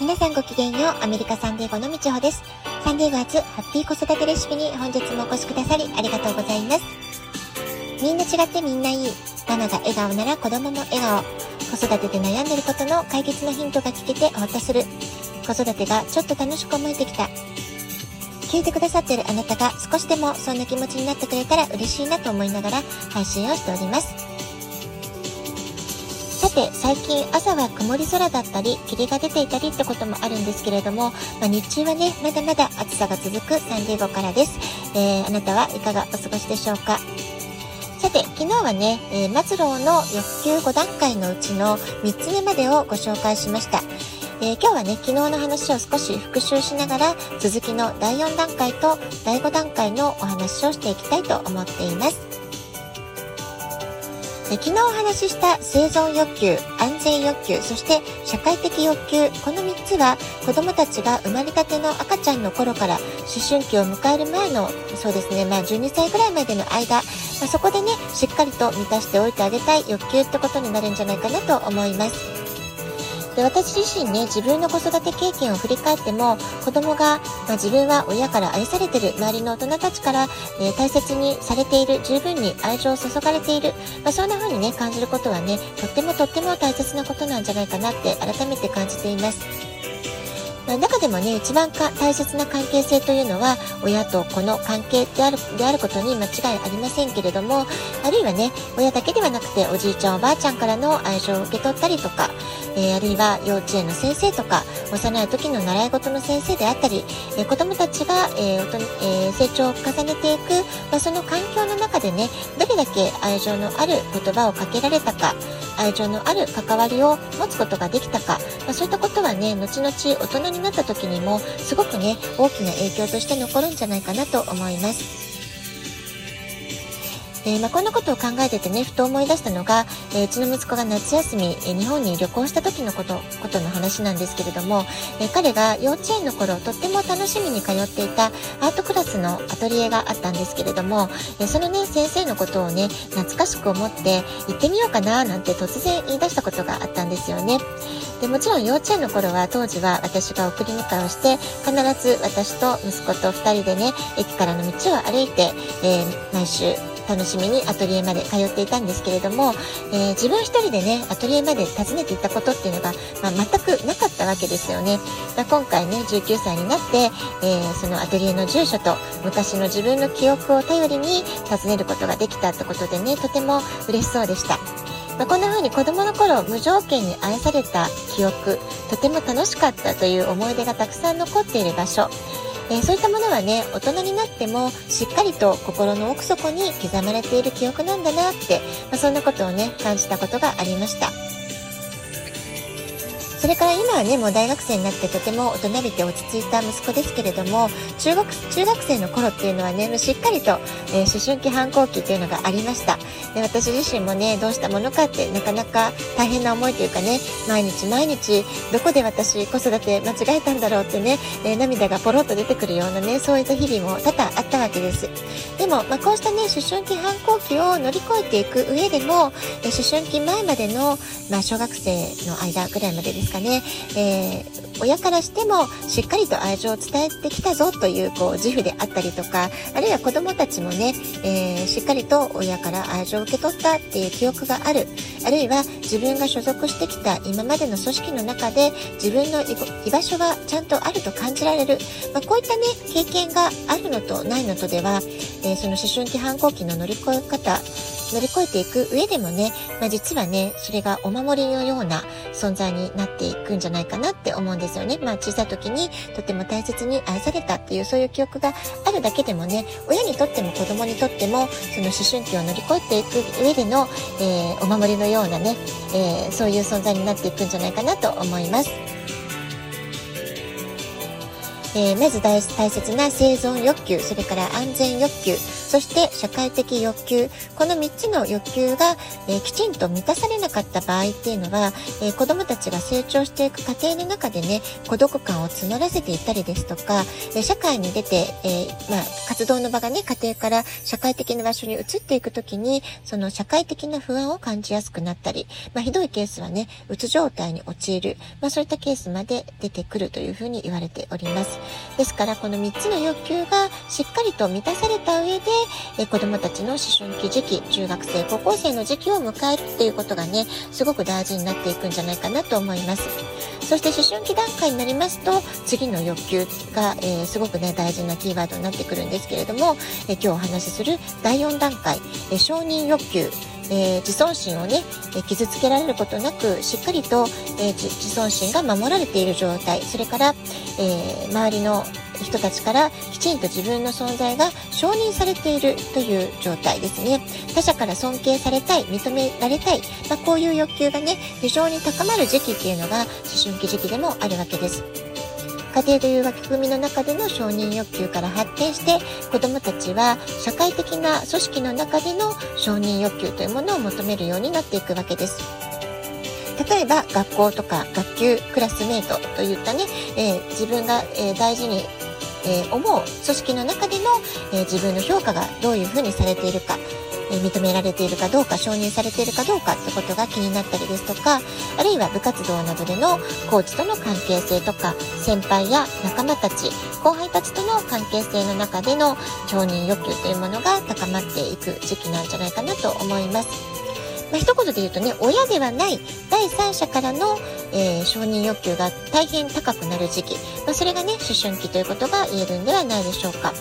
皆さんごきげんよう、アメリカサンデーゴのみちほです。サンデーゴ初ハッピー子育てレシピに本日もお越しくださりありがとうございます。みんな違ってみんないい。ママが笑顔なら子供も笑顔。子育てで悩んでることの解決のヒントが聞けてほっとする。子育てがちょっと楽しく思えてきた。聞いてくださってるあなたが少しでもそんな気持ちになってくれたら嬉しいなと思いながら配信をしております。て、最近朝は曇り空だったり、霧が出ていたりってこともあるんですけれども、まあ、日中はね、まだまだ暑さが続くサンディエゴからです。えー、あなたはいかがお過ごしでしょうか？さて、昨日はね、えー、末郎の欲求5段階のうちの3つ目までをご紹介しました。えー、今日はね、昨日の話を少し復習しながら、続きの第4段階と第5段階のお話をしていきたいと思っています。昨日お話しした生存欲求、安全欲求、そして社会的欲求、この3つは子どもたちが生まれたての赤ちゃんの頃から思春期を迎える前の、そうですね、まあ12歳ぐらいまでの間、まあ、そこでね、しっかりと満たしておいてあげたい欲求ってことになるんじゃないかなと思います。で私自身ね自分の子育て経験を振り返っても子供が、まあ、自分は親から愛されてる周りの大人たちから、え、大切にされている十分に愛情を注がれている、まあ、そんな風にね感じることはねとってもとっても大切なことなんじゃないかなって改めて感じています。中でもね、一番か大切な関係性というのは、親と子の関係であるであることに間違いありませんけれども、あるいはね、親だけではなくて、おじいちゃんおばあちゃんからの愛情を受け取ったりとか、えー、あるいは幼稚園の先生とか、幼い時の習い事の先生であったり、えー、子供たちが、えーえー、成長を重ねていく、まあ、その環境の中でね、どれだけ愛情のある言葉をかけられたか、愛情のある関わりを持つことができたか、まあ、そういったことはね、後々大人にになった時にもすごくね、大きな影響として残るんじゃないかなと思います。えー、まあ、こんなことを考えててね、ふと思い出したのが、えー、うちの息子が夏休み、えー、日本に旅行した時のこと、ことの話なんですけれども、え彼が幼稚園の頃、とっても楽しみに通っていたアートクラスのアトリエがあったんですけれども、えそのね、先生のことをね、懐かしく思って行ってみようかな、なんて突然言い出したことがあったんですよね。でもちろん幼稚園の頃は当時は私が送り迎えをして必ず私と息子と2人でね駅からの道を歩いて、えー、毎週楽しみにアトリエまで通っていたんですけれども、えー、自分一人でね、アトリエまで訪ねていったことっていうのが、まあ、全くなかったわけですよね。だ今回ね、19歳になって、えー、そのアトリエの住所と昔の自分の記憶を頼りに訪ねることができたってことでね、とても嬉しそうでした。まあ、こんな風に子供の頃無条件に愛された記憶とても楽しかったという思い出がたくさん残っている場所えー、そういったものはね大人になってもしっかりと心の奥底に刻まれている記憶なんだなって、まあ、そんなことをね感じたことがありました。それから今はね、もう大学生になってとても大人びて落ち着いた息子ですけれども、中学、中学生の頃っていうのはね、もうしっかりと、えー、思春期反抗期っていうのがありました。で、私自身もね、どうしたものかってなかなか大変な思いというかね、毎日毎日、どこで私子育て間違えたんだろうってね、えー、涙がポロッと出てくるようなね、そういった日々も多々あったわけです。でも、まあ、こうしたね、思春期反抗期を乗り越えていく上でも、えー、思春期前までの、まあ、小学生の間ぐらいまでですですかね、えー、親からしてもしっかりと愛情を伝えてきたぞというこう自負であったりとかあるいは子どもたちもね、えー、しっかりと親から愛情を受け取ったっていう記憶がある。あるいは自分が所属してきた今までの組織の中で自分の居場所がちゃんとあると感じられる、まあ、こういったね経験があるのとないのとでは、えー、その思春期反抗期の乗り越え方乗り越えていく上でもね、まあ、実はね、それがお守りのような存在になっていくんじゃないかなって思うんですよね。まあ、小さい時にとても大切に愛されたっていうそういう記憶があるだけでもね、親にとっても子供にとっても、その思春期を乗り越えていく上での、えー、お守りのようなね、えー、そういう存在になっていくんじゃないかなと思います。えー、まず大切な生存欲求、それから安全欲求、そして社会的欲求この3つの欲求が、えー、きちんと満たされなかった場合っていうのは、えー、子どもたちが成長していく過程の中でね孤独感を募らせていたりですとか、え社会に出て、えまあ、活動の場がね家庭から社会的な場所に移っていく時にその社会的な不安を感じやすくなったり、まあ、ひどいケースはねうつ状態に陥る、まあ、そういったケースまで出てくるというふうに言われております。ですからこの3つの欲求がしっかりと満たされた上で、え子どもたちの思春期時期中学生高校生の時期を迎えるっていうことがねすごく大事になっていくんじゃないかなと思います。そして思春期段階になりますと次の欲求が、えー、すごくね大事なキーワードになってくるんですけれども、えー、今日お話しする第4段階、えー、承認欲求。えー、自尊心をね、え傷つけられることなくしっかりと、え自尊心が守られている状態。それから、え周りの人たちからきちんと自分の存在が承認されているという状態ですね。他者から尊敬されたい認められたい、まあ、こういう欲求がね非常に高まる時期っていうのが思春期時期でもあるわけです。家庭という枠組みの中での承認欲求から発展して子どもたちは社会的な組織の中での承認欲求というものを求めるようになっていくわけです。例えば学校とか学級クラスメートといったね、えー、自分が、えー、大事にえー、思う組織の中での、えー、自分の評価がどういうふうにされているか、え、認められているかどうか承認されているかどうかってことが気になったりですとかあるいは部活動などでのコーチとの関係性とか先輩や仲間たち後輩たちとの関係性の中での承認欲求というものが高まっていく時期なんじゃないかなと思います。まあ、一言で言うとね親ではない第三者からの、えー、承認欲求が大変高くなる時期、まあ、それがね思春期ということが言えるんではないでしょうか。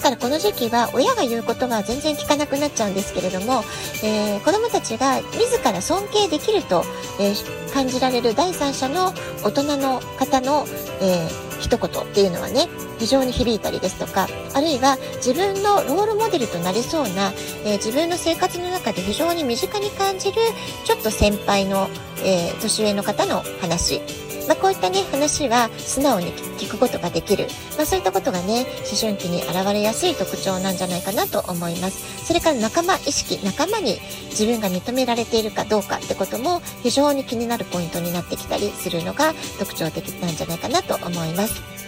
ですからこの時期は親が言うことは全然聞かなくなっちゃうんですけれども、えー、子どもたちが自ら尊敬できると、えー、感じられる第三者の大人の方の、えー一言っていうのはね非常に響いたりですとかあるいは自分のロールモデルとなりそうな、えー、自分の生活の中で非常に身近に感じるちょっと先輩の、えー、年上の方の話。まあ、こういったね話は素直に聞くことができる、まあ、そういったことがね思春期に現れやすい特徴なんじゃないかなと思います。それから仲間意識仲間に自分が認められているかどうかってことも非常に気になるポイントになってきたりするのが特徴的なんじゃないかなと思います。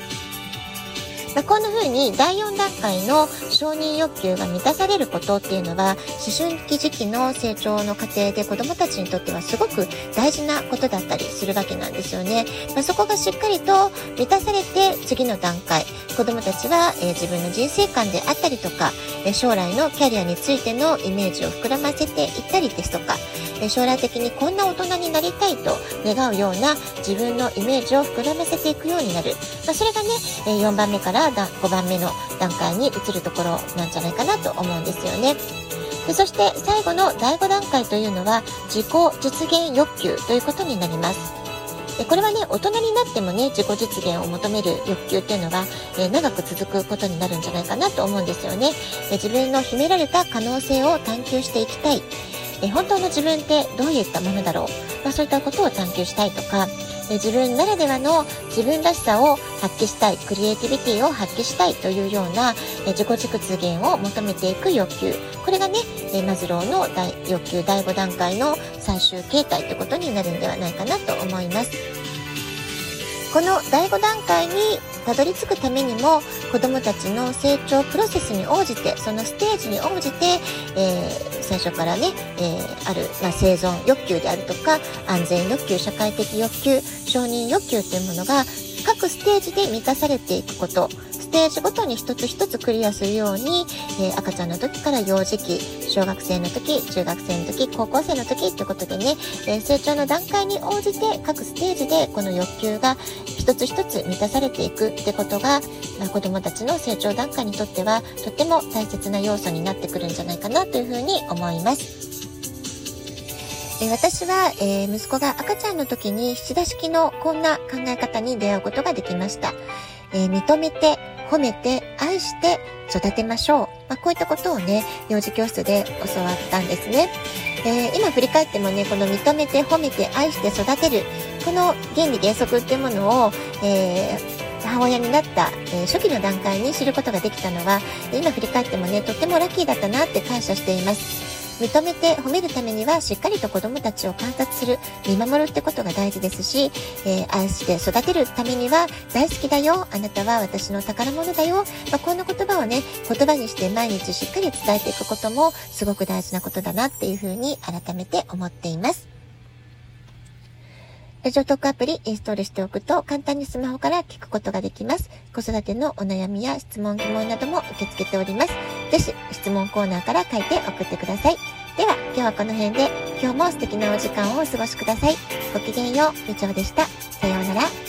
ま、こんな風に第4段階の承認欲求が満たされることっていうのは思春期時期の成長の過程で子どもたちにとってはすごく大事なことだったりするわけなんですよね。まあ、そこがしっかりと満たされて次の段階子どもたちは、えー、自分の人生観であったりとか、えー、将来のキャリアについてのイメージを膨らませていったりですとか、将来的にこんな大人になりたいと願うような自分のイメージを膨らませていくようになる、まあ、それがね、4番目から5番目の段階に移るところなんじゃないかなと思うんですよね。でそして最後の第5段階というのは自己実現欲求ということになります。でこれはね大人になってもね自己実現を求める欲求っていうのは、えー、長く続くことになるんじゃないかなと思うんですよね。え自分の秘められた可能性を探求していきたい。え本当の自分ってどういったものだろう、まあ、そういったことを探求したいとか、え自分ならではの自分らしさを発揮したいクリエイティビティを発揮したいというようなえ自己実現を求めていく欲求。これがねえマズローの欲求第5段階の最終形態ということになるんではないかなと思います。この第5段階にたどり着くためにも子どもたちの成長プロセスに応じてそのステージに応じて、えー、最初からね、えー、ある、まあ、生存欲求であるとか安全欲求社会的欲求承認欲求というものが各ステージで満たされていくこと。テージごとに一つ一つクリアするように、えー、赤ちゃんの時から幼児期小学生の時中学生の時高校生の時ってことでね、えー、成長の段階に応じて各ステージでこの欲求が一つ一つ満たされていくってことが、まあ、子どもたちの成長段階にとってはとっても大切な要素になってくるんじゃないかなというふうに思います。え私は、えー、息子が赤ちゃんの時に七田式のこんな考え方に出会うことができました。えー、認めて褒めて、愛して育てましょう。まあ、こういったことをね、幼児教室で教わったんですね。えー、今振り返ってもね、この認めて、褒めて、愛して育てる、この原理原則っていうものを、えー母親になった、えー、初期の段階に知ることができたのは、今振り返ってもね、とってもラッキーだったなって感謝しています。認めて褒めるためにはしっかりと子供たちを観察する見守るってことが大事ですし、えー、愛して育てるためには大好きだよあなたは私の宝物だよ、まあ、こんな言葉をね言葉にして毎日しっかり伝えていくこともすごく大事なことだなっていうふうに改めて思っています。ラジオトークアプリインストールしておくと簡単にスマホから聞くことができます。子育てのお悩みや質問疑問なども受け付けております。ぜひ質問コーナーから書いて送ってください。では今日はこの辺で今日も素敵なお時間をお過ごしください。ごきげんよう、みちょでした。さようなら。